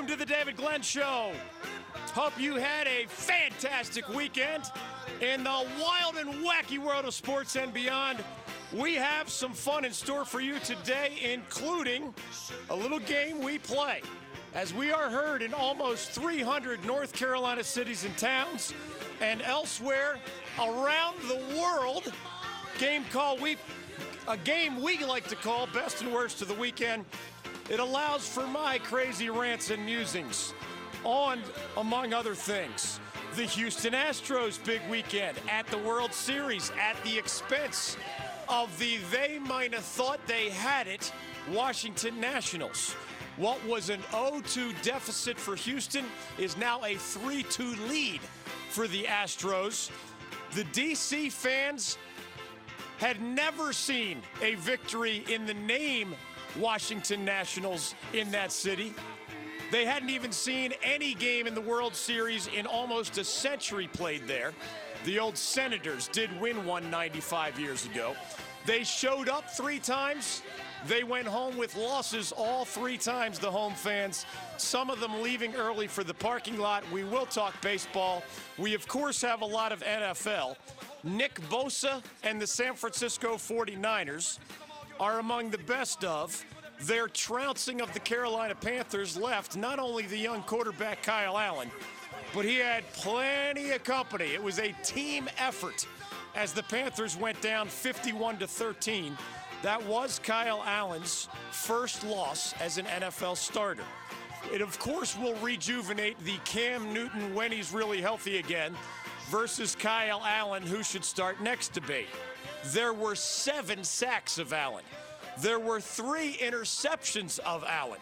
Welcome to the David Glenn Show. Hope you had a fantastic weekend in the wild and wacky world of sports and beyond. We have some fun in store for you today, including a little game we play. As we are heard in almost 300 North Carolina cities and towns and elsewhere around the world, game call we a game we like to call best and worst of the weekend. It allows for my crazy rants and musings on, among other things, the Houston Astros big weekend at the World Series at the expense of the they might have thought they had it Washington Nationals. What was an 0-2 deficit for Houston is now a 3-2 lead for the Astros. The DC fans had never seen a victory in the name Washington Nationals in that city. They hadn't even seen any game in the World Series in almost a century played there. The old Senators did win one 95 years ago. They showed up three times. They went home with losses all three times, the home fans. Some of them leaving early for the parking lot. We will talk baseball. We, of course, have a lot of NFL. Nick Bosa and the San Francisco 49ers are among the best of. Their trouncing of the Carolina Panthers left not only the young quarterback Kyle Allen, but he had plenty of company. It was a team effort as the Panthers went down 51 to 13. That was Kyle Allen's first loss as an NFL starter. It, of course, will rejuvenate the Cam Newton when he's really healthy again versus Kyle Allen, who should start next debate. There were seven sacks of Allen. There were three interceptions of Allen.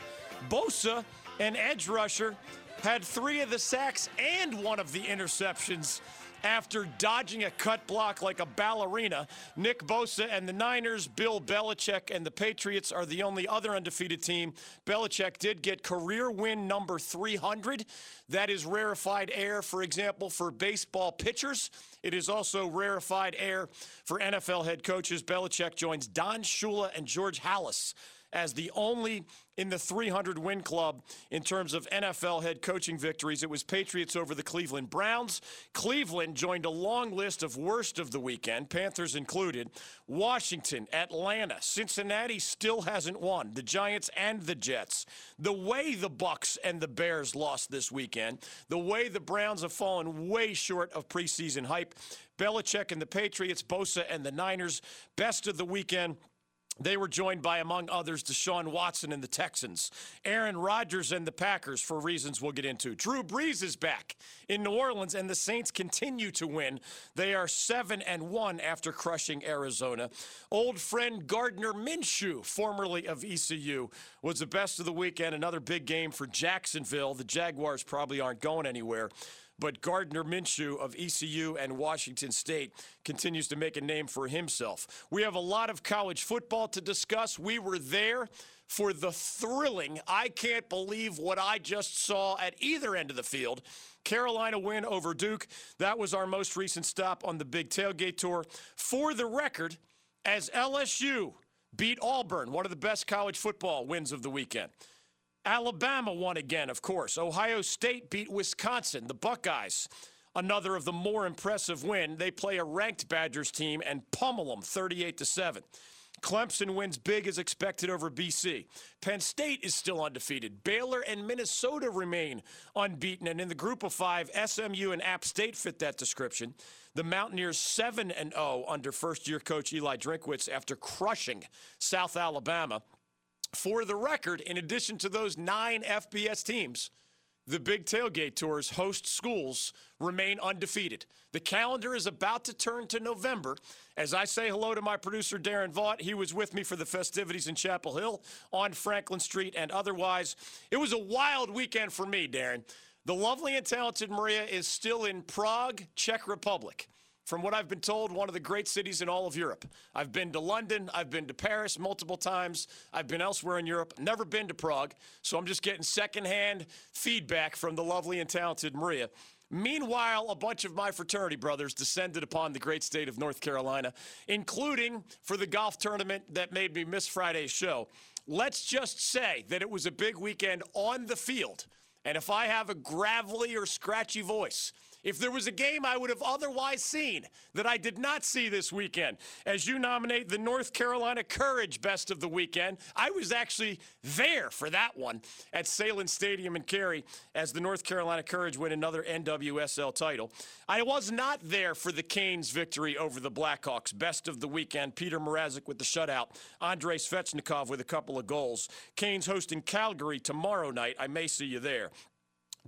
Bosa, an edge rusher, had three of the sacks and one of the interceptions after dodging a cut block like a ballerina. Nick Bosa and the Niners, Bill Belichick and the Patriots are the only other undefeated team. Belichick did get career win number 300. That is rarefied air, for example, for baseball pitchers. It is also rarefied air for NFL head coaches. Belichick joins Don Shula and George Halas as the only in the 300 win club in terms of NFL head coaching victories. It was Patriots over the Cleveland Browns. Cleveland joined a long list of worst of the weekend, Panthers included. Washington, Atlanta, Cincinnati still hasn't won. The Giants and the Jets. The way the Bucs and the Bears lost this weekend, the way the Browns have fallen way short of preseason hype. Belichick and the Patriots, Bosa and the Niners, best of the weekend. They were joined by, among others, Deshaun Watson and the Texans, Aaron Rodgers and the Packers, for reasons we'll get into. Drew Brees is back in New Orleans, and the Saints continue to win. They are 7 and 1 after crushing Arizona. Old friend Gardner Minshew, formerly of ECU, was the best of the weekend. Another big game for Jacksonville. The Jaguars probably aren't going anywhere but Gardner Minshew of ECU and Washington State continues to make a name for himself. We have a lot of college football to discuss. We were there for the thrilling, I can't believe what I just saw at either end of the field. Carolina win over Duke. That was our most recent stop on the Big Tailgate Tour. For the record, as LSU beat Auburn, one of the best college football wins of the weekend. Alabama won again, of course. Ohio State beat Wisconsin. The Buckeyes, another of the more impressive win. They play a ranked Badgers team and pummel them 38 to 7. Clemson wins big as expected over BC. Penn State is still undefeated. Baylor and Minnesota remain unbeaten. And in the group of five, SMU and App State fit that description. The Mountaineers 7 and 0 under first year coach Eli Drinkwitz after crushing South Alabama. For the record, in addition to those nine FBS teams, the Big Tailgate Tour's host schools remain undefeated. The calendar is about to turn to November. As I say hello to my producer, Darren Vaught, he was with me for the festivities in Chapel Hill on Franklin Street and otherwise. It was a wild weekend for me, Darren. The lovely and talented Maria is still in Prague, Czech Republic from what I've been told, one of the great cities in all of Europe. I've been to London, I've been to Paris multiple times, I've been elsewhere in Europe, never been to Prague. So I'm just getting secondhand feedback from the lovely and talented Maria. Meanwhile, a bunch of my fraternity brothers descended upon the great state of North Carolina, including for the golf tournament that made me miss Friday's show. Let's just say that it was a big weekend on the field And if I have a gravelly or scratchy voice, if there was a game I would have otherwise seen that I did not see this weekend, as you nominate the North Carolina Courage Best of the Weekend, I was actually there for that one at Sahlen's Stadium in Cary as the North Carolina Courage win another NWSL title. I was not there for the Canes victory over the Blackhawks. Best of the weekend, Peter Mrazek with the shutout, Andrei Svechnikov with a couple of goals. Canes hosting Calgary tomorrow night. I may see you there.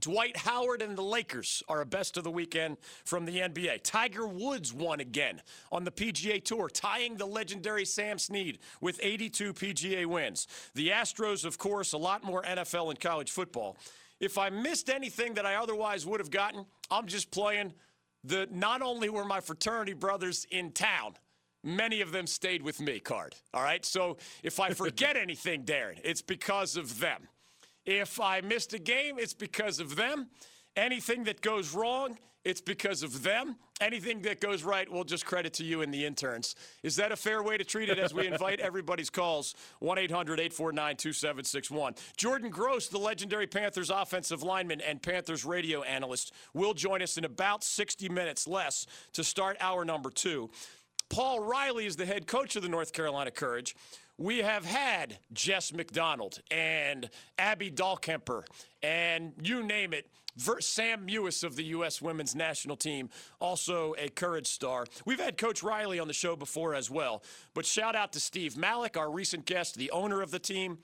Dwight Howard and the Lakers are a best of the weekend from the NBA. Tiger Woods won again on the PGA Tour, tying the legendary Sam Snead with 82 PGA wins. The Astros, of course, a lot more NFL and college football. If I missed anything that I otherwise would have gotten, I'm just playing the not only were my fraternity brothers in town, many of them stayed with me card. All right. So if I forget anything, Darren, it's because of them. If I missed a game, it's because of them. Anything that goes wrong, it's because of them. Anything that goes right, we'll just credit to you and the interns. Is that a fair way to treat it as we invite everybody's calls? 1 800 849 2761. Jordan Gross, the legendary Panthers offensive lineman and Panthers radio analyst, will join us in about 60 minutes less to start hour number two. Paul Riley is the head coach of the North Carolina Courage we have had Jess McDonald and Abby Dahlkemper and you name it. Sam Mewis of the U.S. women's national team, also a courage star. We've had Coach Riley on the show before as well. But shout out to Steve Malik, our recent guest, the owner of the team.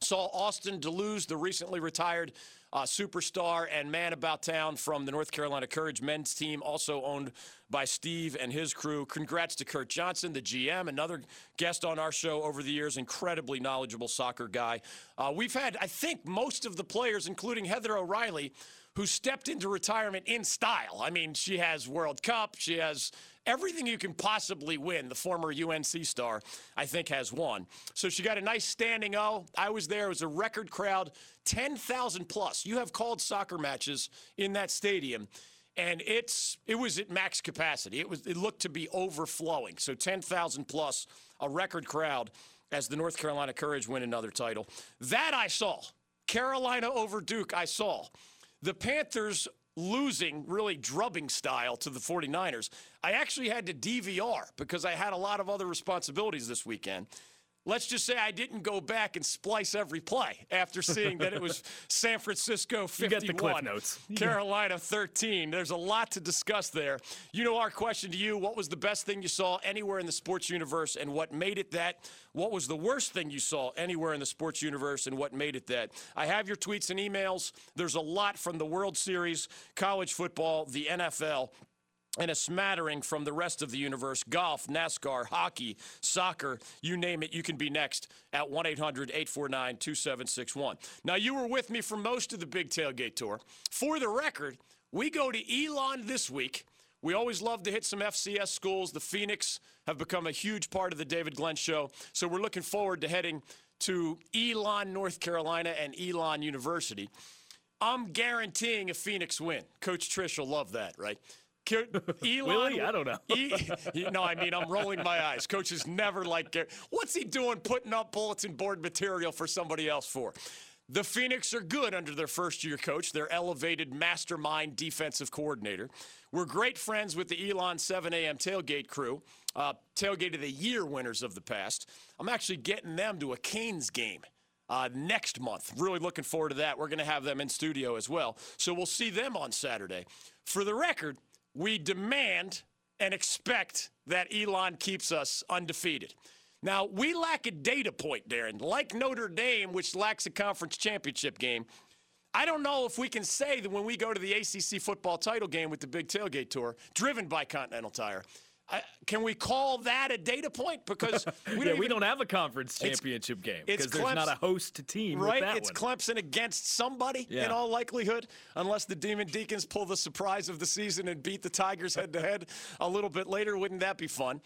Saw Austin da Luz, the recently retired uh, superstar and man about town from the North Carolina Courage men's team, also owned by Steve and his crew. Congrats to Curt Johnson, the GM, another guest on our show over the years, incredibly knowledgeable soccer guy. Uh, we've had, I think, most of the players, including Heather O'Reilly, who stepped into retirement in style. I mean, she has World Cup, she has everything you can possibly win. The former UNC star, I think, has won. So she got a nice standing O. I was there. It was a record crowd, 10,000 plus. You have called soccer matches in that stadium and it's it was at max capacity. It was it looked to be overflowing. So 10,000 plus, a record crowd as the North Carolina Courage win another title. That I saw. Carolina over Duke I saw. The Panthers losing really drubbing style to the 49ers. I actually had to DVR because I had a lot of other responsibilities this weekend. Let's just say I didn't go back and splice every play after seeing that it was San Francisco 51, notes. Carolina 13. There's a lot to discuss there. You know, our question to you what was the best thing you saw anywhere in the sports universe and what made it that? What was the worst thing you saw anywhere in the sports universe and what made it that? I have your tweets and emails. There's a lot from the World Series, college football, the NFL and a smattering from the rest of the universe golf, NASCAR, hockey, soccer, you name it, you can be next at 1 800 849 2761. Now, you were with me for most of the Big Tailgate Tour. For the record, we go to Elon this week. We always love to hit some FCS schools. The Phoenix have become a huge part of the David Glenn show. So we're looking forward to heading to Elon, North Carolina, and Elon University. I'm guaranteeing a Phoenix win. Coach Trish will love that, right? Elon, really? I don't know. he, no, I mean, I'm rolling my eyes. Coaches never like, what's he doing putting up bulletin board material for somebody else for? The Phoenix are good under their first year coach, their elevated mastermind defensive coordinator. We're great friends with the Elon 7 a.m. tailgate crew, uh, tailgate of the year winners of the past. I'm actually getting them to a Canes game. Uh, next month. Really looking forward to that. We're going to have them in studio as well. So we'll see them on Saturday. For the record, we demand and expect that Elon keeps us undefeated. Now, we lack a data point, Darren. Like Notre Dame, which lacks a conference championship game, I don't know if we can say that when we go to the ACC football title game with the Big Tailgate Tour, driven by Continental Tire, I, can we call that a data point? Because we don't, yeah, even, we don't have a conference championship game because there's not a host team. Right? it's one. Clemson against somebody yeah. in all likelihood, unless the Demon Deacons pull the surprise of the season and beat the Tigers head to head a little bit later. Wouldn't that be fun?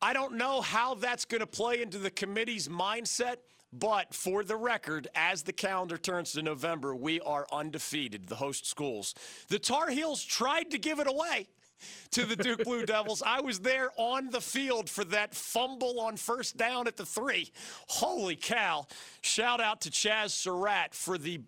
I don't know how that's going to play into the committee's mindset. But for the record, as the calendar turns to November, we are undefeated, the host schools. The Tar Heels tried to give it away to the Duke Blue Devils. I was there on the field for that fumble on first down at the three. Holy cow. Shout out to Chazz Surratt for the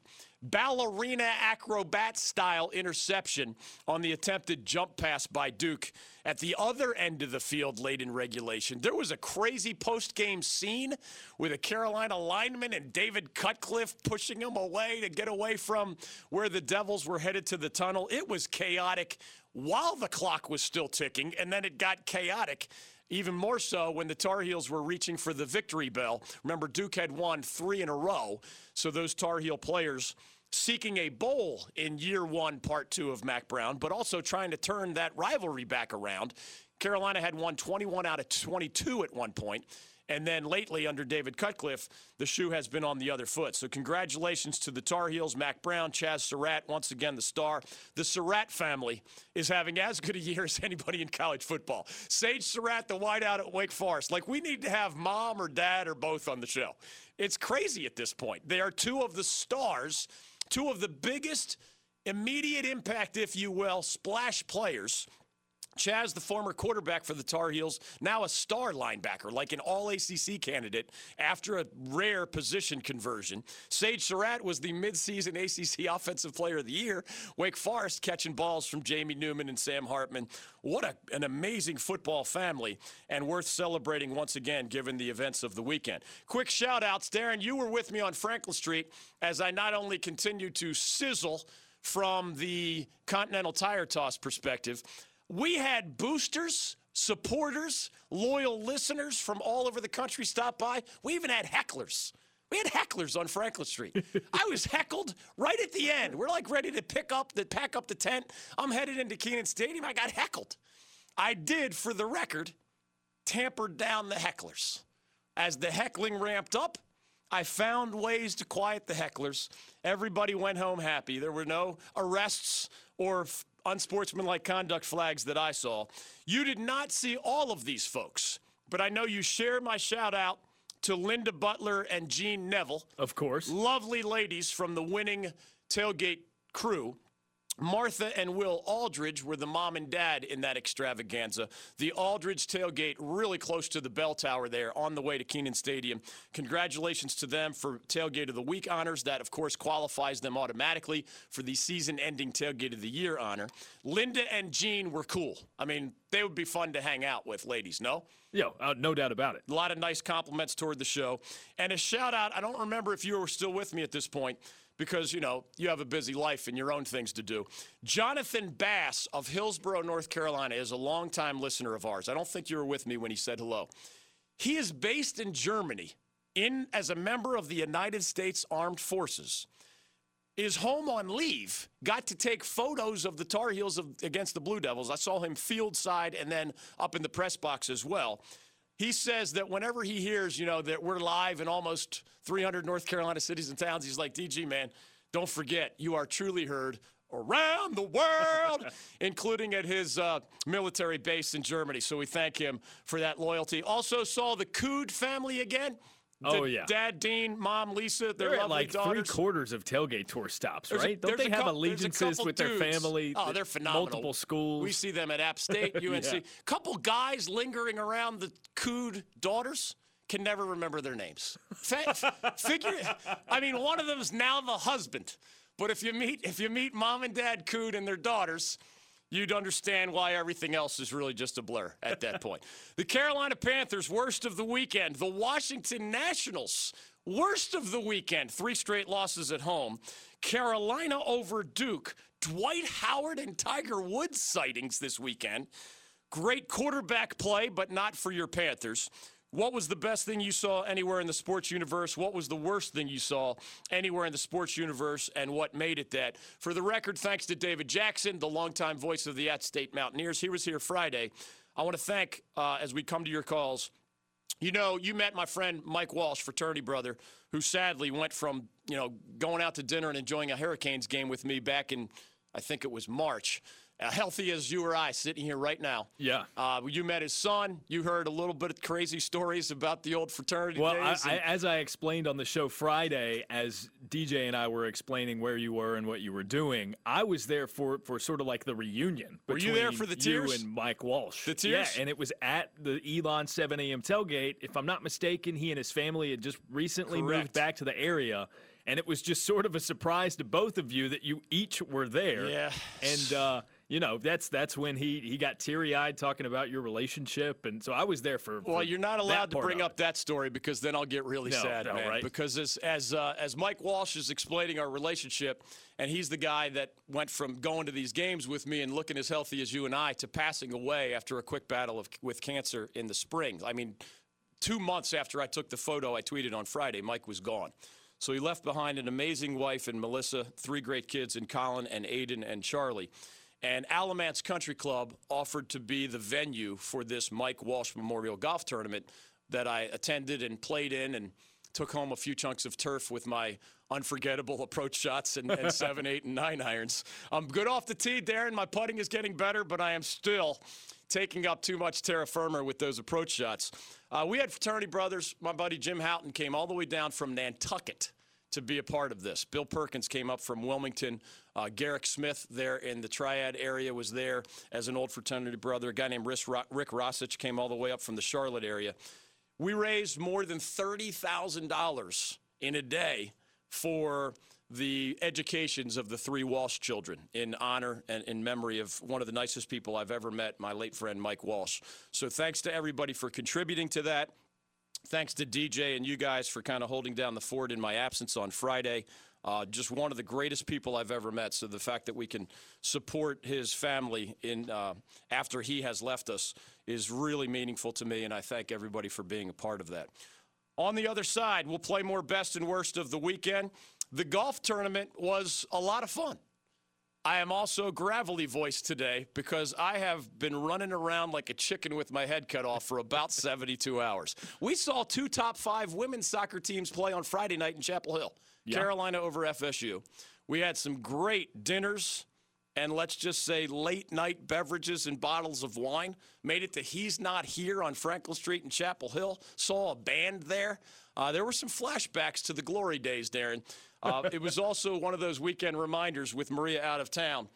ballerina acrobat style interception on the attempted jump pass by Duke at the other end of the field late in regulation. There was a crazy post game scene with a Carolina lineman and David Cutcliffe pushing him away to get away from where the Devils were headed to the tunnel. It was chaotic while the clock was still ticking, and then it got chaotic even more so when the Tar Heels were reaching for the victory bell. Remember, Duke had won three in a row, so those Tar Heel players seeking a bowl in year one, part two of Mack Brown, but also trying to turn that rivalry back around. Carolina had won 21 out of 22 at one point. And then lately, under David Cutcliffe, the shoe has been on the other foot. So, congratulations to the Tar Heels, Mack Brown, Chazz Surratt, once again the star. The Surratt family is having as good a year as anybody in college football. Sage Surratt, the wideout at Wake Forest. Like, we need to have mom or dad or both on the show. It's crazy at this point. They are two of the stars, two of the biggest immediate impact, if you will, splash players Chazz, the former quarterback for the Tar Heels, now a star linebacker, like an all ACC candidate after a rare position conversion. Sage Surratt was the midseason ACC Offensive Player of the Year. Wake Forest catching balls from Jamie Newman and Sam Hartman. What a, an amazing football family and worth celebrating once again given the events of the weekend. Quick shout outs. Darren, you were with me on Franklin Street as I not only continue to sizzle from the Continental Tire Toss perspective, we had boosters, supporters, loyal listeners from all over the country stop by. We even had hecklers. We had hecklers on Franklin Street. I was heckled right at the end. We're like ready to pick up the pack up the tent. I'm headed into Kenan Stadium. I got heckled. I did, for the record, tampered down the hecklers. As the heckling ramped up, I found ways to quiet the hecklers. Everybody went home happy. There were no arrests or unsportsmanlike conduct flags that I saw. You did not see all of these folks, but I know you share my shout out to Linda Butler and Jean Neville. Of course. Lovely ladies from the winning tailgate crew. Martha and Will Aldridge were the mom and dad in that extravaganza. The Aldridge tailgate, really close to the bell tower there on the way to Kenan Stadium. Congratulations to them for Tailgate of the Week honors. That, of course, qualifies them automatically for the season ending Tailgate of the Year honor. Linda and Jean were cool. I mean, they would be fun to hang out with, ladies, no? Yeah, uh, no doubt about it. A lot of nice compliments toward the show. And a shout out, I don't remember if you were still with me at this point because, you know, you have a busy life and your own things to do. Jonathan Bass of Hillsborough, North Carolina, is a longtime listener of ours. I don't think you were with me when he said hello. He is based in Germany in as a member of the United States Armed Forces. Is home on leave, got to take photos of the Tar Heels of, against the Blue Devils. I saw him field side and then up in the press box as well. He says that whenever he hears, you know, that we're live in almost 300 North Carolina cities and towns, he's like, DG, man, don't forget, you are truly heard around the world, including at his uh, military base in Germany. So we thank him for that loyalty. Also saw the Cood family again. Oh yeah, Dad Dean, Mom Lisa, their they're lovely like daughters. three quarters of tailgate tour stops, right? A, Don't they have couple, allegiances with dudes. their family? Oh, they're phenomenal. Multiple schools. We see them at App State, UNC. yeah. Couple guys lingering around the Cood daughters can never remember their names. Figure, I mean, one of them is now the husband. But if you meet if you meet mom and dad Cood and their daughters, you'd understand why everything else is really just a blur at that point. the Carolina Panthers, worst of the weekend. The Washington Nationals, worst of the weekend. Three straight losses at home. Carolina over Duke. Dwight Howard and Tiger Woods sightings this weekend. Great quarterback play, but not for your Panthers. What was the best thing you saw anywhere in the sports universe? What was the worst thing you saw anywhere in the sports universe? And what made it that? For the record, thanks to David Jackson, the longtime voice of the App State Mountaineers. He was here Friday. I want to thank, uh, as we come to your calls, you know, you met my friend Mike Walsh, fraternity brother, who sadly went from, you know, going out to dinner and enjoying a Hurricanes game with me back in, I think it was March healthy as you or I sitting here right now. Yeah. Uh, you met his son. You heard a little bit of crazy stories about the old fraternity well, days. Well, as I explained on the show Friday, as DJ and I were explaining where you were and what you were doing, I was there for, for sort of like the reunion. Were you there for the tears? and Mike Walsh. The tears? Yeah, and it was at the Elon 7 a.m. tailgate. If I'm not mistaken, he and his family had just recently Correct. moved back to the area and it was just sort of a surprise to both of you that you each were there. Yeah. And uh, you know, that's that's when he he got teary eyed talking about your relationship, and so I was there for. Well, for you're not allowed to bring up that story because then I'll get really no, sad, no, man. Right? Because as as uh, as Mike Walsh is explaining our relationship, and he's the guy that went from going to these games with me and looking as healthy as you and I to passing away after a quick battle of, with cancer in the spring. I mean, two months after I took the photo I tweeted on Friday, Mike was gone. So he left behind an amazing wife and Melissa, three great kids in Colin and Aiden and Charlie. And Alamance Country Club offered to be the venue for this Mike Walsh Memorial Golf Tournament that I attended and played in and took home a few chunks of turf with my unforgettable approach shots and, and seven, eight, and nine irons. I'm good off the tee, Darren. My putting is getting better, but I am still taking up too much terra firma with those approach shots. Uh, we had fraternity brothers. My buddy Jim Houghton came all the way down from Nantucket to be a part of this. Bill Perkins came up from Wilmington. Uh, Garrick Smith there in the Triad area was there as an old fraternity brother. A guy named Rick Rossich came all the way up from the Charlotte area. We raised more than $30,000 in a day for the educations of the three Walsh children in honor and in memory of one of the nicest people I've ever met, my late friend Mike Walsh. So thanks to everybody for contributing to that. Thanks to DJ and you guys for kind of holding down the fort in my absence on Friday. Uh, just one of the greatest people I've ever met. So the fact that we can support his family in uh, after he has left us is really meaningful to me, and I thank everybody for being a part of that. On the other side, we'll play more best and worst of the weekend. The golf tournament was a lot of fun. I am also gravelly voiced today because I have been running around like a chicken with my head cut off for about 72 hours. We saw two top five women's soccer teams play on Friday night in Chapel Hill yeah. Carolina over FSU. We had some great dinners and let's just say late night beverages and bottles of wine. Made it to He's Not Here on Franklin Street in Chapel Hill. Saw a band there. Uh, there were some flashbacks to the glory days, Darren. Uh, it was also one of those weekend reminders with Maria out of town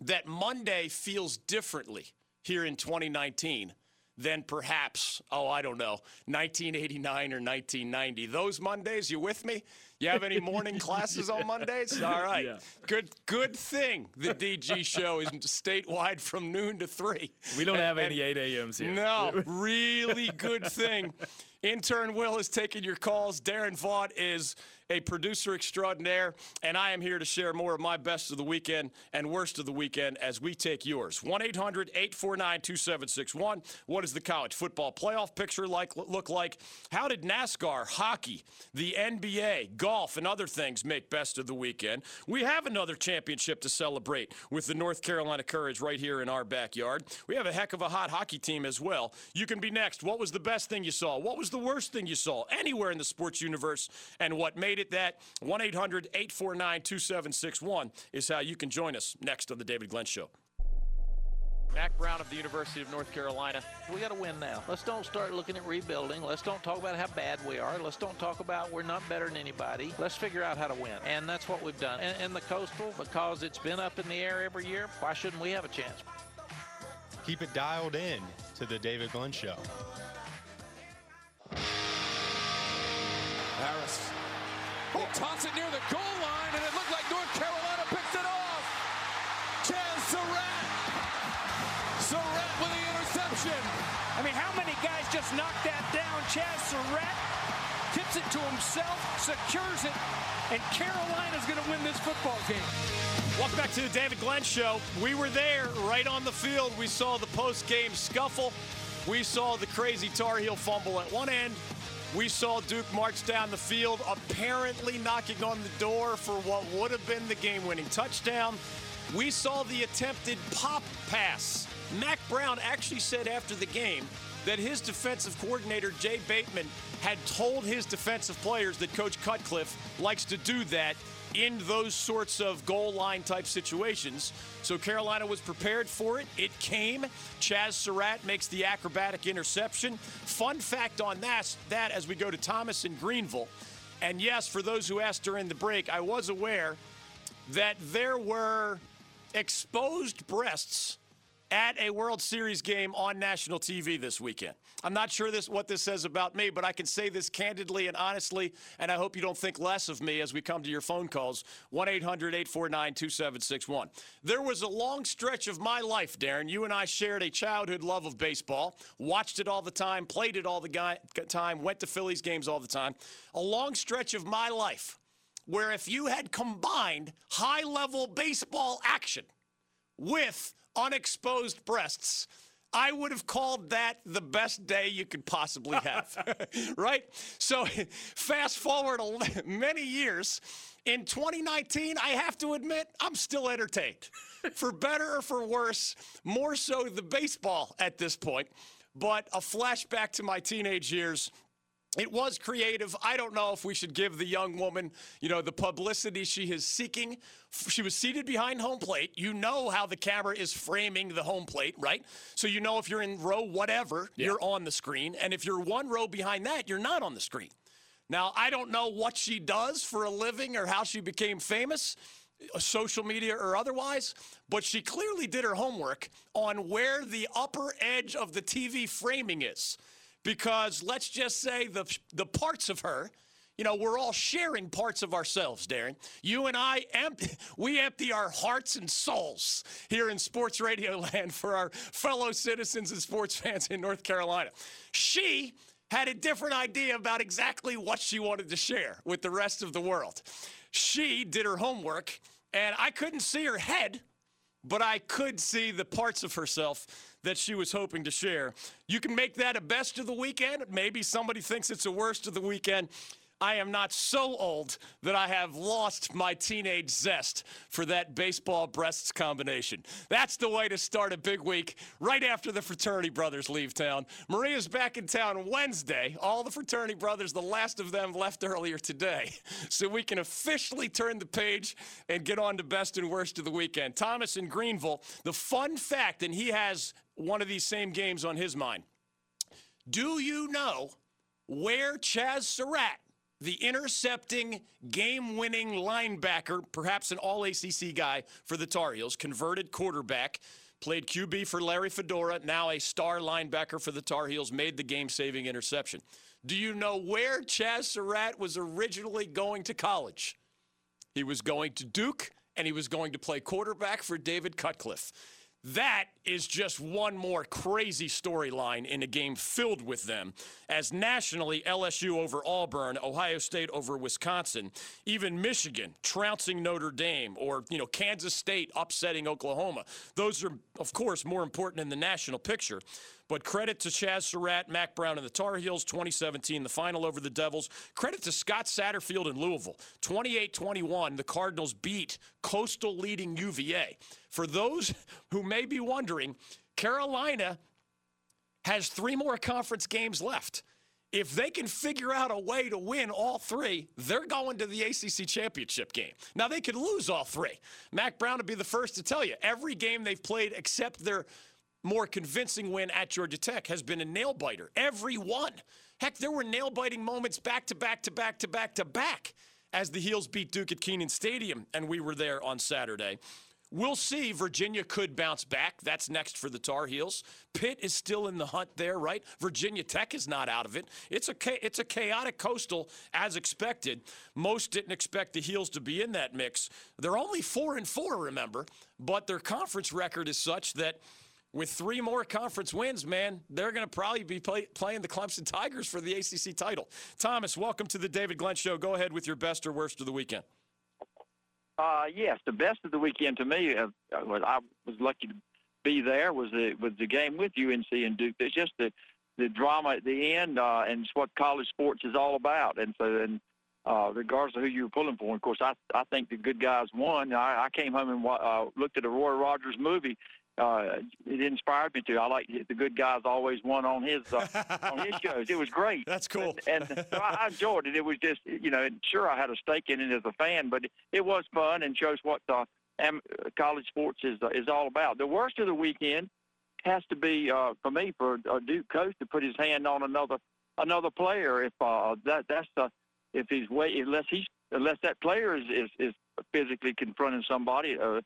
that Monday feels differently here in 2019 than perhaps, oh, I don't know, 1989 or 1990. Those Mondays, you with me? You have any morning classes on Mondays? All right. Yeah. Good good thing the DG show is statewide from noon to 3. We don't and, have any 8 a.m.s here. No, really good thing. Intern Will is taking your calls. Darren Vaught is a producer extraordinaire, and I am here to share more of my best of the weekend and worst of the weekend as we take yours. 1 800 849 2761. What does the college football playoff picture like look like? How did NASCAR, hockey, the NBA, golf, and other things make best of the weekend? We have another championship to celebrate with the North Carolina Courage right here in our backyard. We have a heck of a hot hockey team as well. You can be next. What was the best thing you saw? What was the worst thing you saw anywhere in the sports universe? And what made it? It that. 1 800 849 2761 is how you can join us next on The David Glenn Show. Mack Brown of the University of North Carolina. We got to win now. Let's don't start looking at rebuilding. Let's don't talk about how bad we are. Let's don't talk about we're not better than anybody. Let's figure out how to win. And that's what we've done. And, and the Coastal, because it's been up in the air every year, why shouldn't we have a chance? Keep it dialed in to the David Glenn Show. Harris will toss it near the goal line, and it looked like North Carolina picked it off. Chazz Surratt. Surratt with the interception. I mean, how many guys just knocked that down? Chazz Surratt tips it to himself, secures it, and Carolina's going to win this football game. Welcome back to the David Glenn Show. We were there right on the field. We saw the post-game scuffle. We saw the crazy Tar Heel fumble at one end. We saw Duke march down the field, apparently knocking on the door for what would have been the game winning touchdown. We saw the attempted pop pass. Mack Brown actually said after the game that his defensive coordinator, Jay Bateman, had told his defensive players that Coach Cutcliffe likes to do that in those sorts of goal line type situations. So Carolina was prepared for it. It came. Chazz Surratt makes the acrobatic interception. Fun fact on that, that as we go to Thomas in Greenville. And yes, for those who asked during the break, I was aware that there were exposed breasts at a World Series game on national TV this weekend. I'm not sure this what this says about me, but I can say this candidly and honestly, and I hope you don't think less of me as we come to your phone calls 1 800 849 2761. There was a long stretch of my life, Darren. You and I shared a childhood love of baseball, watched it all the time, played it all the guy, time, went to Phillies games all the time. A long stretch of my life where if you had combined high level baseball action with unexposed breasts, I would have called that the best day you could possibly have. right? So, fast forward many years. In 2019, I have to admit, I'm still entertained. for better or for worse, more so the baseball at this point. But a flashback to my teenage years, it was creative. I don't know if we should give the young woman, you know, the publicity she is seeking. She was seated behind home plate. You know how the camera is framing the home plate, right? So you know if you're in row whatever, yeah. you're on the screen. And if you're one row behind that, you're not on the screen. Now, I don't know what she does for a living or how she became famous uh, social media or otherwise, but she clearly did her homework on where the upper edge of the TV framing is because let's just say the the parts of her you know, we're all sharing parts of ourselves, Darren. You and I, empty, we empty our hearts and souls here in sports radio land for our fellow citizens and sports fans in North Carolina. She had a different idea about exactly what she wanted to share with the rest of the world. She did her homework, and I couldn't see her head, but I could see the parts of herself that she was hoping to share. You can make that a best of the weekend. Maybe somebody thinks it's a worst of the weekend. I am not so old that I have lost my teenage zest for that baseball breasts combination. That's the way to start a big week right after the fraternity brothers leave town. Maria's back in town Wednesday. All the fraternity brothers, the last of them left earlier today. So we can officially turn the page and get on to best and worst of the weekend. Thomas in Greenville, the fun fact, and he has one of these same games on his mind. Do you know where Chazz Surratt the intercepting, game winning linebacker, perhaps an all ACC guy for the Tar Heels, converted quarterback, played QB for Larry Fedora, now a star linebacker for the Tar Heels, made the game saving interception. Do you know where Chazz Surratt was originally going to college? He was going to Duke, and he was going to play quarterback for David Cutcliffe. That is just one more crazy storyline in a game filled with them. As nationally, LSU over Auburn, Ohio State over Wisconsin, even Michigan trouncing Notre Dame, or you know Kansas State upsetting Oklahoma. Those are, of course, more important in the national picture. But credit to Chazz Surratt, Mack Brown, and the Tar Heels, 2017, the final over the Devils. Credit to Scott Satterfield in Louisville, 28 21. The Cardinals beat Coastal leading UVA. For those who may be wondering, Carolina has three more conference games left. If they can figure out a way to win all three, they're going to the ACC championship game. Now, they could lose all three. Mack Brown would be the first to tell you every game they've played except their more convincing win at Georgia Tech has been a nail biter. Every one. Heck, there were nail biting moments back to back to back to back to back as the Heels beat Duke at Kenan Stadium, and we were there on Saturday. We'll see. Virginia could bounce back. That's next for the Tar Heels. Pitt is still in the hunt there, right? Virginia Tech is not out of it. It's a it's a chaotic coastal as expected. Most didn't expect the Heels to be in that mix. They're only four and four, remember, but their conference record is such that with three more conference wins, man, they're going to probably be play, playing the Clemson Tigers for the ACC title. Thomas, welcome to the David Glenn Show. Go ahead with your best or worst of the weekend. Uh, yes, the best of the weekend to me uh, I was lucky to be there was the was the game with UNC and Duke. It's just the the drama at the end, uh, and it's what college sports is all about. And so, and uh, regardless of who you were pulling for, of course, I I think the good guys won. I, I came home and uh, looked at a Roy Rogers movie uh, it inspired me to. I like the good guys always won on his uh, on his shows. It was great. That's cool. And, and so I enjoyed it. It was just you know, sure I had a stake in it as a fan, but it was fun and shows what uh, college sports is uh, is all about. The worst of the weekend has to be uh, for me for uh, Duke coach to put his hand on another another player. If uh, that that's uh, if he's way unless he's unless that player is is, is physically confronting somebody, uh,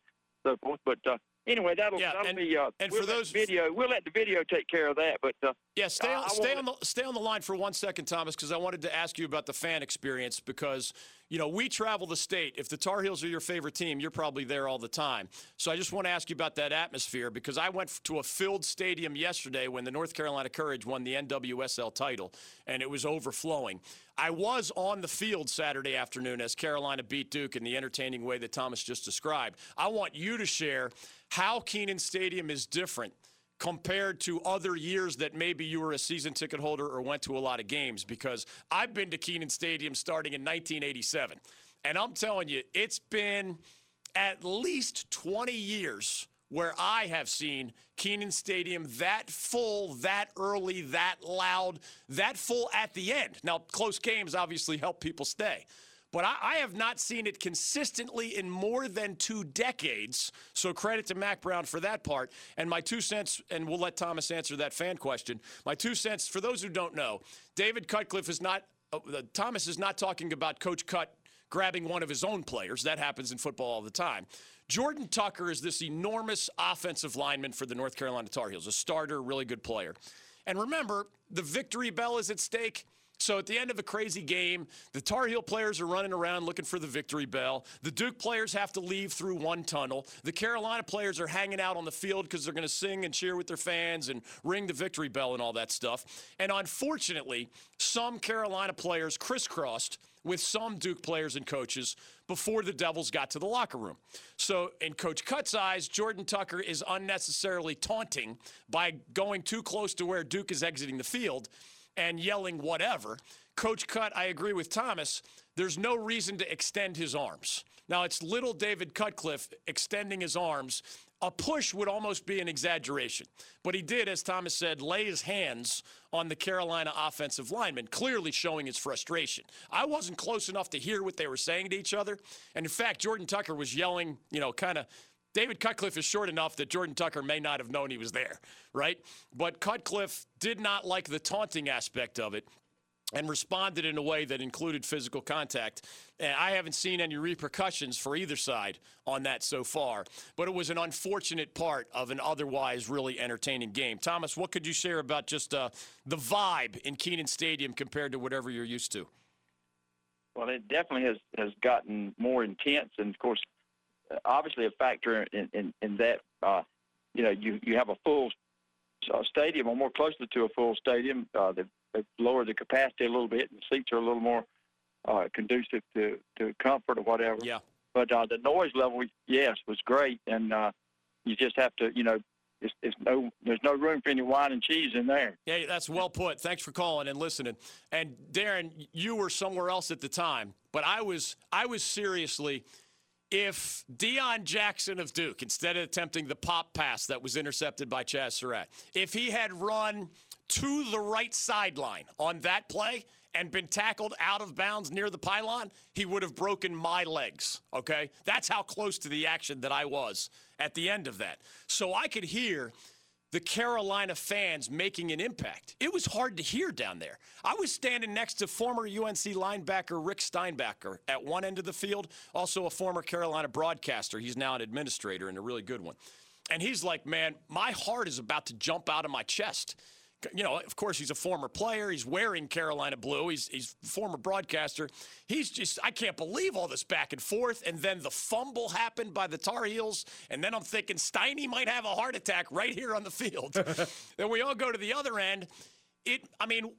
so forth. But uh, anyway, that'll, Yeah, that'll and- be. Uh, and we'll for those- the video, we'll let the video take care of that. But uh, Yeah, stay on, I stay on the stay on the line for one second, Thomas, because I wanted to ask you about the fan experience because you know we travel the state. If the Tar Heels are your favorite team, you're probably there all the time. So I just want to ask you about that atmosphere because I went to a filled stadium yesterday when the North Carolina Courage won the NWSL title and it was overflowing. I was on the field Saturday afternoon as Carolina beat Duke in the entertaining way that Thomas just described. I want you to share how Kenan Stadium is different compared to other years that maybe you were a season ticket holder or went to a lot of games because I've been to Kenan Stadium starting in 1987. And I'm telling you, it's been at least 20 years where I have seen Kenan Stadium that full, that early, that loud, that full at the end. Now, close games obviously help people stay. But I, I have not seen it consistently in more than two decades. So credit to Mack Brown for that part. And my two cents, and we'll let Thomas answer that fan question. My two cents, for those who don't know, David Cutcliffe is not, uh, Thomas is not talking about Coach Cut grabbing one of his own players. That happens in football all the time. Jordan Tucker is this enormous offensive lineman for the North Carolina Tar Heels, a starter, really good player. And remember, the victory bell is at stake. So at the end of a crazy game, the Tar Heel players are running around looking for the victory bell. The Duke players have to leave through one tunnel. The Carolina players are hanging out on the field because they're going to sing and cheer with their fans and ring the victory bell and all that stuff. And unfortunately, some Carolina players crisscrossed with some Duke players and coaches before the Devils got to the locker room. So, in Coach Cut's eyes, Jordan Tucker is unnecessarily taunting by going too close to where Duke is exiting the field and yelling whatever. Coach Cut, I agree with Thomas. There's no reason to extend his arms. Now, it's little David Cutcliffe extending his arms. A push would almost be an exaggeration. But he did, as Thomas said, lay his hands on the Carolina offensive lineman, clearly showing his frustration. I wasn't close enough to hear what they were saying to each other. And in fact, Jordan Tucker was yelling, you know, kind of David Cutcliffe is short enough that Jordan Tucker may not have known he was there, right? But Cutcliffe did not like the taunting aspect of it and responded in a way that included physical contact. And I haven't seen any repercussions for either side on that so far, but it was an unfortunate part of an otherwise really entertaining game. Thomas, what could you share about just uh, the vibe in Kenan Stadium compared to whatever you're used to? Well, it definitely has, has gotten more intense, and of course, obviously a factor in in, in that. Uh, you know, you you have a full uh, stadium, or more closely to a full stadium. Uh, they've, they've lowered the capacity a little bit, and the seats are a little more uh, conducive to to comfort or whatever. Yeah. But uh, the noise level, yes, was great, and uh, you just have to, you know, it's, it's no, there's no room for any wine and cheese in there. Yeah, that's well put. Thanks for calling and listening. And Darren, you were somewhere else at the time, but I was I was seriously if Deon Jackson of Duke, instead of attempting the pop pass that was intercepted by Chazz Surratt, if he had run to the right sideline on that play and been tackled out of bounds near the pylon, he would have broken my legs. Okay? That's how close to the action that I was at the end of that. So I could hear the Carolina fans making an impact. It was hard to hear down there. I was standing next to former UNC linebacker Rick Steinbacher at one end of the field, also a former Carolina broadcaster. He's now an administrator and a really good one. And he's like, man, my heart is about to jump out of my chest. You know, of course, he's a former player. He's wearing Carolina blue. He's he's a former broadcaster. He's just I can't believe all this back and forth. And then the fumble happened by the Tar Heels. And then I'm thinking Steiny might have a heart attack right here on the field. then we all go to the other end. It I mean,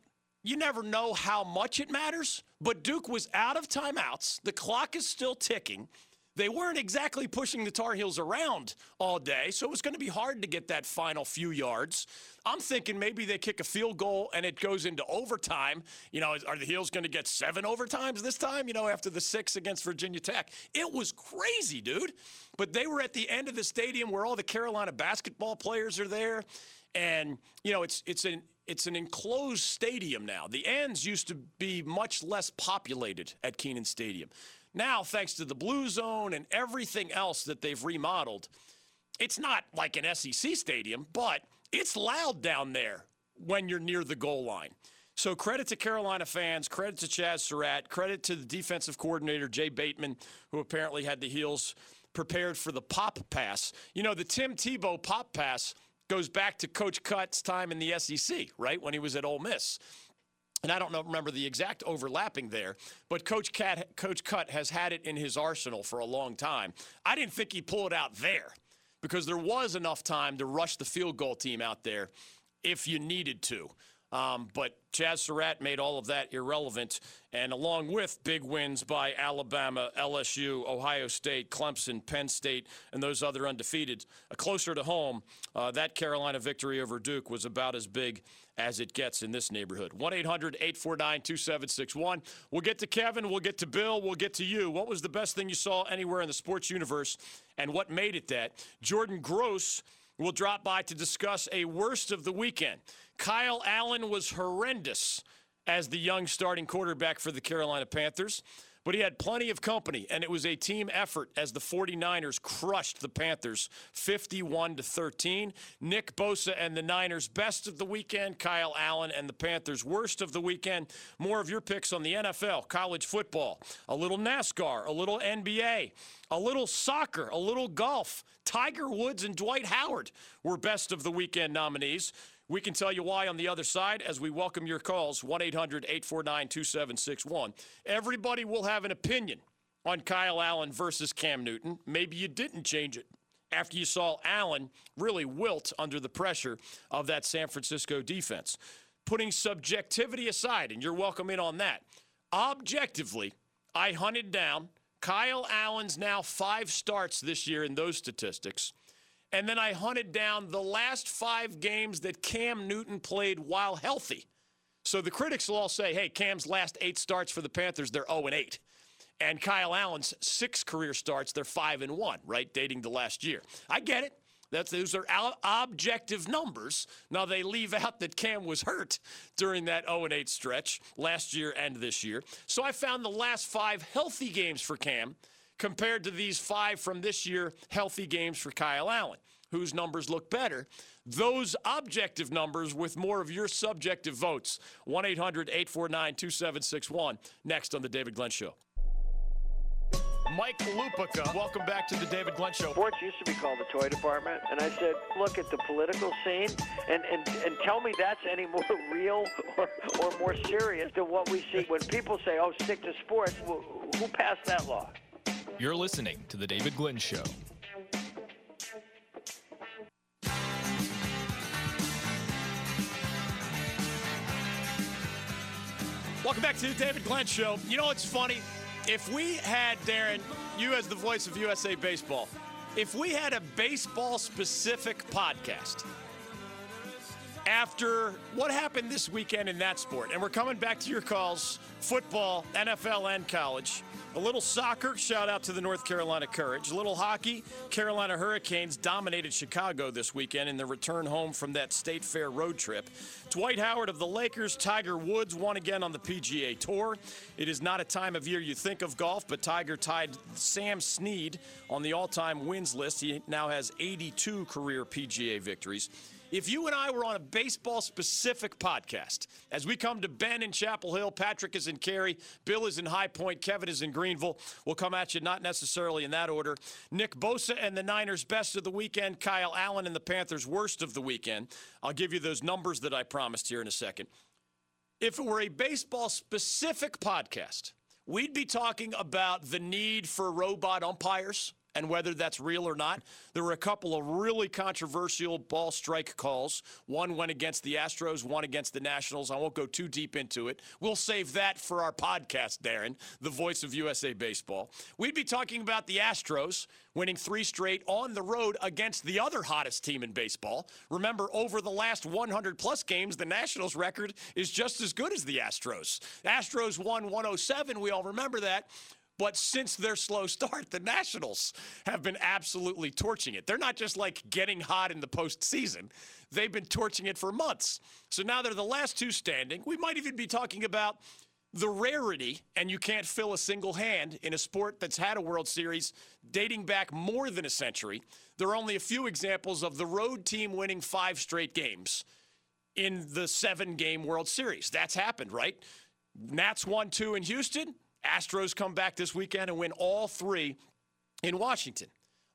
you never know how much it matters, but Duke was out of timeouts. The clock is still ticking. They weren't exactly pushing the Tar Heels around all day, so it was going to be hard to get that final few yards. I'm thinking maybe they kick a field goal and it goes into overtime. You know, are the Heels going to get seven overtimes this time, you know, after the six against Virginia Tech? It was crazy, dude. But they were at the end of the stadium where all the Carolina basketball players are there. And, you know, it's, it's an, it's an enclosed stadium now. The ends used to be much less populated at Kenan Stadium. Now, thanks to the Blue Zone and everything else that they've remodeled, it's not like an SEC stadium, but it's loud down there when you're near the goal line. So credit to Carolina fans, credit to Chazz Surratt, credit to the defensive coordinator Jay Bateman, who apparently had the Heels prepared for the pop pass. You know, the Tim Tebow pop pass goes back to Coach Cut's time in the SEC, right? When he was at Ole Miss. And I don't know, remember the exact overlapping there, but Coach, Cat, Coach Cut has had it in his arsenal for a long time. I didn't think he'd pull it out there because there was enough time to rush the field goal team out there if you needed to. Um, but Chazz Surratt made all of that irrelevant. And along with big wins by Alabama, LSU, Ohio State, Clemson, Penn State, and those other undefeated, uh, closer to home, uh, that Carolina victory over Duke was about as big as it gets in this neighborhood. 1 800 849 2761. We'll get to Kevin, we'll get to Bill, we'll get to you. What was the best thing you saw anywhere in the sports universe, and what made it that? Jordan Gross will drop by to discuss a worst of the weekend. Kyle Allen was horrendous as the young starting quarterback for the Carolina Panthers, but he had plenty of company, and it was a team effort as the 49ers crushed the Panthers 51 to 13. Nick Bosa and the Niners best of the weekend, Kyle Allen and the Panthers worst of the weekend. More of your picks on the NFL, college football, a little NASCAR, a little NBA, a little soccer, a little golf. Tiger Woods and Dwight Howard were best of the weekend nominees. We can tell you why on the other side as we welcome your calls 1 800 849 2761. Everybody will have an opinion on Kyle Allen versus Cam Newton. Maybe you didn't change it after you saw Allen really wilt under the pressure of that San Francisco defense. Putting subjectivity aside, and you're welcome in on that, objectively, I hunted down Kyle Allen's now five starts this year in those statistics. And then I hunted down the last five games that Cam Newton played while healthy. So the critics will all say, hey, Cam's last eight starts for the Panthers, they're 0 and 8. And Kyle Allen's six career starts, they're 5 and 1, right? Dating to last year. I get it. That's, those are objective numbers. Now, they leave out that Cam was hurt during that 0 8 stretch last year and this year. So I found the last five healthy games for Cam compared to these five from this year healthy games for Kyle Allen, whose numbers look better. Those objective numbers with more of your subjective votes. 1 800 849 2761. Next on The David Glenn Show. Mike Lupica, welcome back to the David Glenn Show. Sports used to be called the toy department, and I said, look at the political scene and, and, and tell me that's any more real or, or more serious than what we see when people say, oh, stick to sports. who passed that law? You're listening to The David Glenn Show. Welcome back to the David Glenn Show. You know what's funny? If we had, Darren, you as the voice of USA Baseball, if we had a baseball specific podcast after what happened this weekend in that sport, and we're coming back to your calls football, NFL, and college. A little soccer, shout out to the North Carolina Courage. A little hockey, Carolina Hurricanes dominated Chicago this weekend in their return home from that State Fair road trip. Dwight Howard of the Lakers, Tiger Woods won again on the PGA Tour. It is not a time of year you think of golf, but Tiger tied Sam Snead on the all time wins list. He now has 82 career PGA victories. If you and I were on a baseball specific podcast, as we come to Ben in Chapel Hill, Patrick is in Cary, Bill is in High Point, Kevin is in Greenville, we'll come at you not necessarily in that order. Nick Bosa and the Niners best of the weekend, Kyle Allen and the Panthers worst of the weekend. I'll give you those numbers that I promised here in a second. If it were a baseball specific podcast, we'd be talking about the need for robot umpires and whether that's real or not. There were a couple of really controversial ball strike calls. One went against the Astros, one against the Nationals. I won't go too deep into it. We'll save that for our podcast, Darren, the voice of USA Baseball. We'd be talking about the Astros winning three straight on the road against the other hottest team in baseball. Remember, over the last 100 plus games, the Nationals record is just as good as the Astros. Astros won 107. We all remember that. But since their slow start, the Nationals have been absolutely torching it. They're not just like getting hot in the postseason, they've been torching it for months. So now they're the last two standing. We might even be talking about the rarity, and you can't fill a single hand in a sport that's had a World Series dating back more than a century. There are only a few examples of the road team winning five straight games in the seven game World Series. That's happened, right? Nats won two in Houston. Astros come back this weekend and win all three in Washington.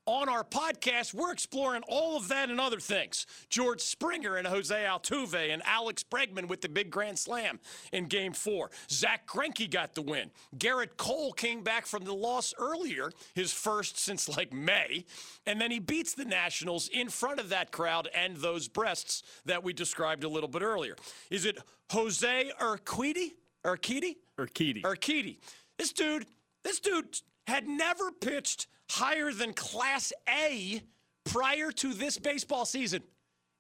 on our podcast, we're exploring all of that and other things. George Springer and Jose Altuve and Alex Bregman with the big grand slam in game four. Zack Greinke got the win. Gerrit Cole came back from the loss earlier, his first since like May, and then he beats the Nationals in front of that crowd and those breasts that we described a little bit earlier. Is it Jose Urquidy? Urquidy? Urquidy. Urquidy. This dude, this dude had never pitched higher than Class A prior to this baseball season.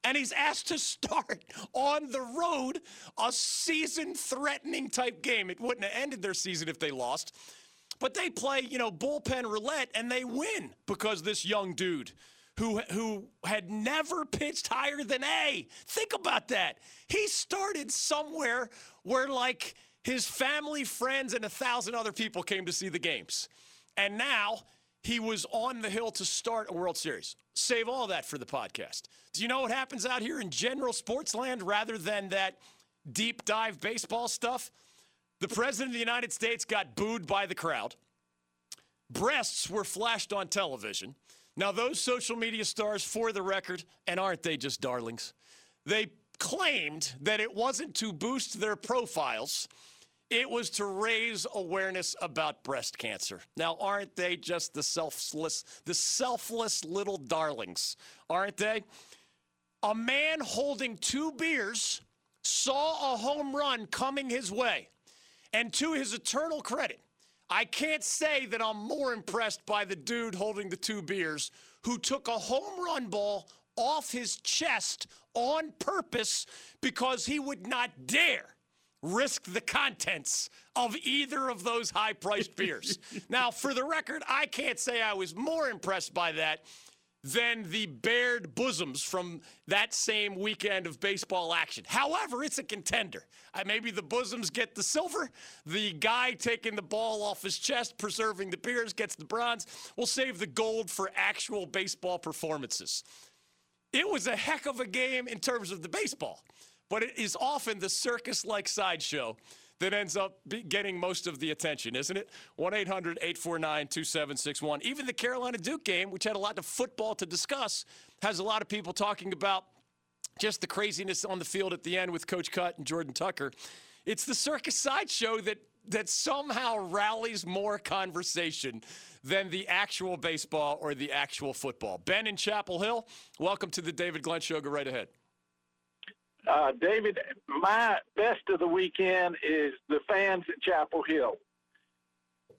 And he's asked to start on the road a season threatening type game. It wouldn't have ended their season if they lost. But they play, you know, bullpen roulette and they win because this young dude who who had never pitched higher than A. Think about that. He started somewhere where like his family, friends, and a thousand other people came to see the games. And now he was on the hill to start a World Series. Save all that for the podcast. Do you know what happens out here in general sports land rather than that deep dive baseball stuff? The President of the United States got booed by the crowd. Breasts were flashed on television. Now, those social media stars, for the record, and aren't they just darlings? They claimed that it wasn't to boost their profiles it was to raise awareness about breast cancer. Now, aren't they just the selfless, the selfless little darlings? Aren't they? A man holding two beers saw a home run coming his way. And to his eternal credit, I can't say that I'm more impressed by the dude holding the two beers who took a home run ball off his chest on purpose because he would not dare risk the contents of either of those high priced beers. now, for the record, I can't say I was more impressed by that than the bared bosoms from that same weekend of baseball action. However, it's a contender. Uh, maybe the bosoms get the silver. The guy taking the ball off his chest, preserving the beers, gets the bronze. We'll save the gold for actual baseball performances. It was a heck of a game in terms of the baseball but it is often the circus like sideshow that ends up getting most of the attention, isn't it? 1 800 849 2761. Even the Carolina Duke game, which had a lot of football to discuss, has a lot of people talking about just the craziness on the field at the end with Coach Cut and Jordan Tucker. It's the circus sideshow that that somehow rallies more conversation than the actual baseball or the actual football. Ben in Chapel Hill, welcome to the David Glenn Show. Go right ahead. Uh, David, my best of the weekend is the fans at Chapel Hill.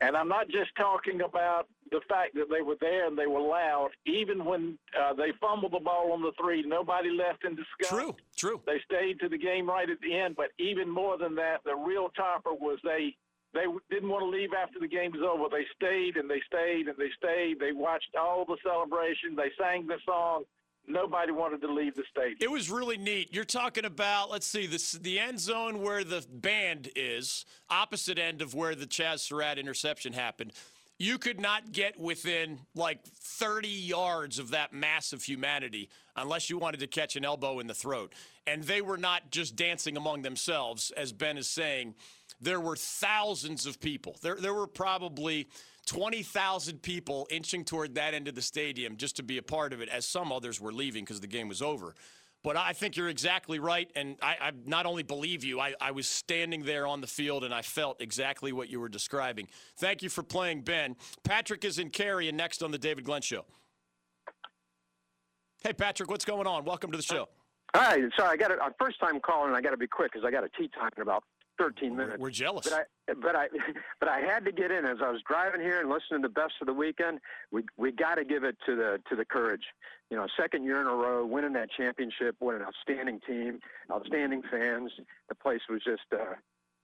And I'm not just talking about the fact that they were there and they were loud. Even when uh, they fumbled the ball on the three, nobody left in disgust. True, true. They stayed to the game right at the end. But even more than that, the real topper was they they didn't want to leave after the game was over. They stayed and they stayed and they stayed. They watched all the celebration. They sang the song nobody wanted to leave the stadium. It was really neat. You're talking about, let's see, the, the end zone where the band is, opposite end of where the Chazz Surratt interception happened. You could not get within like 30 yards of that mass of humanity unless you wanted to catch an elbow in the throat. And they were not just dancing among themselves, as Ben is saying. There were thousands of people. There, there were probably 20,000 people inching toward that end of the stadium just to be a part of it, as some others were leaving because the game was over. But I think you're exactly right. And I, I not only believe you, I, I, was standing there on the field and I felt exactly what you were describing. Thank you for playing, Ben. Patrick is in Cary and next on the David Glenn Show. Hey, Patrick, what's going on? Welcome to the show. Hi. Sorry, I got a first time calling. I got to be quick because I got a tee time in about 13 minutes. We're jealous. But I, but I, but I had to get in as I was driving here and listening to the Best of the Weekend. We we got to give it to the to the courage. You know, second year in a row, winning that championship. What an outstanding team, outstanding fans. The place was just uh,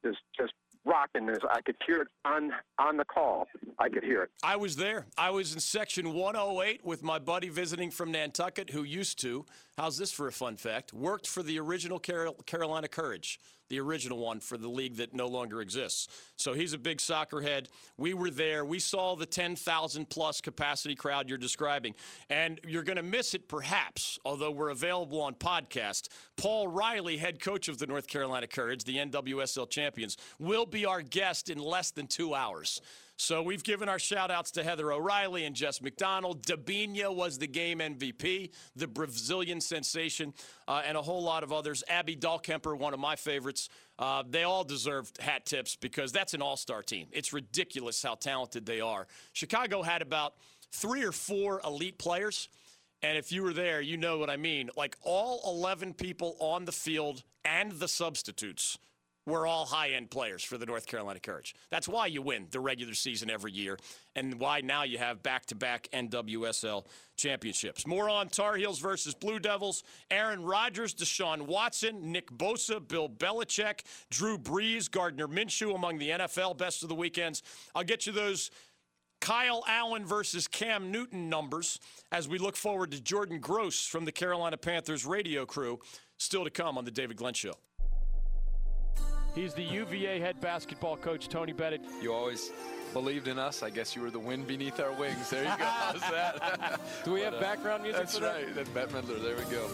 just just rocking this. I could hear it on on the call. I could hear it. I was there. I was in section 108 with my buddy visiting from Nantucket, who used to. How's this for a fun fact? Worked for the original Carol, Carolina Courage the original one for the league that no longer exists. So he's a big soccer head. We were there. We saw the 10,000 plus capacity crowd you're describing. And you're going to miss it perhaps, although we're available on podcast. Paul Riley, head coach of the North Carolina Courage, the NWSL champions, will be our guest in less than two hours. So we've given our shout outs to Heather O'Reilly and Jess McDonald. Debinha was the game MVP, the Brazilian sensation, uh, and a whole lot of others. Abby Dahlkemper, one of my favorites. Uh, they all deserved hat tips because that's an all star team. It's ridiculous how talented they are. Chicago had about three or four elite players. And if you were there, you know what I mean. Like all 11 people on the field and the substitutes were all high end players for the North Carolina Courage. That's why you win the regular season every year and why now you have back to back NWSL championships. More on Tar Heels versus Blue Devils. Aaron Rodgers, Deshaun Watson, Nick Bosa, Bill Belichick, Drew Brees, Gardner Minshew among the NFL best of the weekends. I'll get you those. Kyle Allen versus Cam Newton numbers as we look forward to Jordan Gross from the Carolina Panthers radio crew. Still to come on the David Glenn Show. He's the UVA head basketball coach, Tony Bennett. You always believed in us. I guess you were the wind beneath our wings. There you go. How's that? Do we but, have uh, background music that's for that? right. That's Bette Midler. There we go.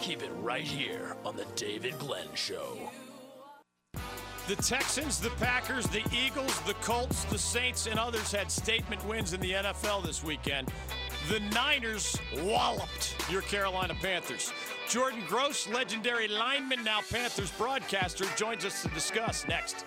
Keep it right here on the David Glenn Show. The Texans, the Packers, the Eagles, the Colts, the Saints, and others had statement wins in the NFL this weekend. The Niners walloped your Carolina Panthers. Jordan Gross, legendary lineman, now Panthers broadcaster, joins us to discuss next.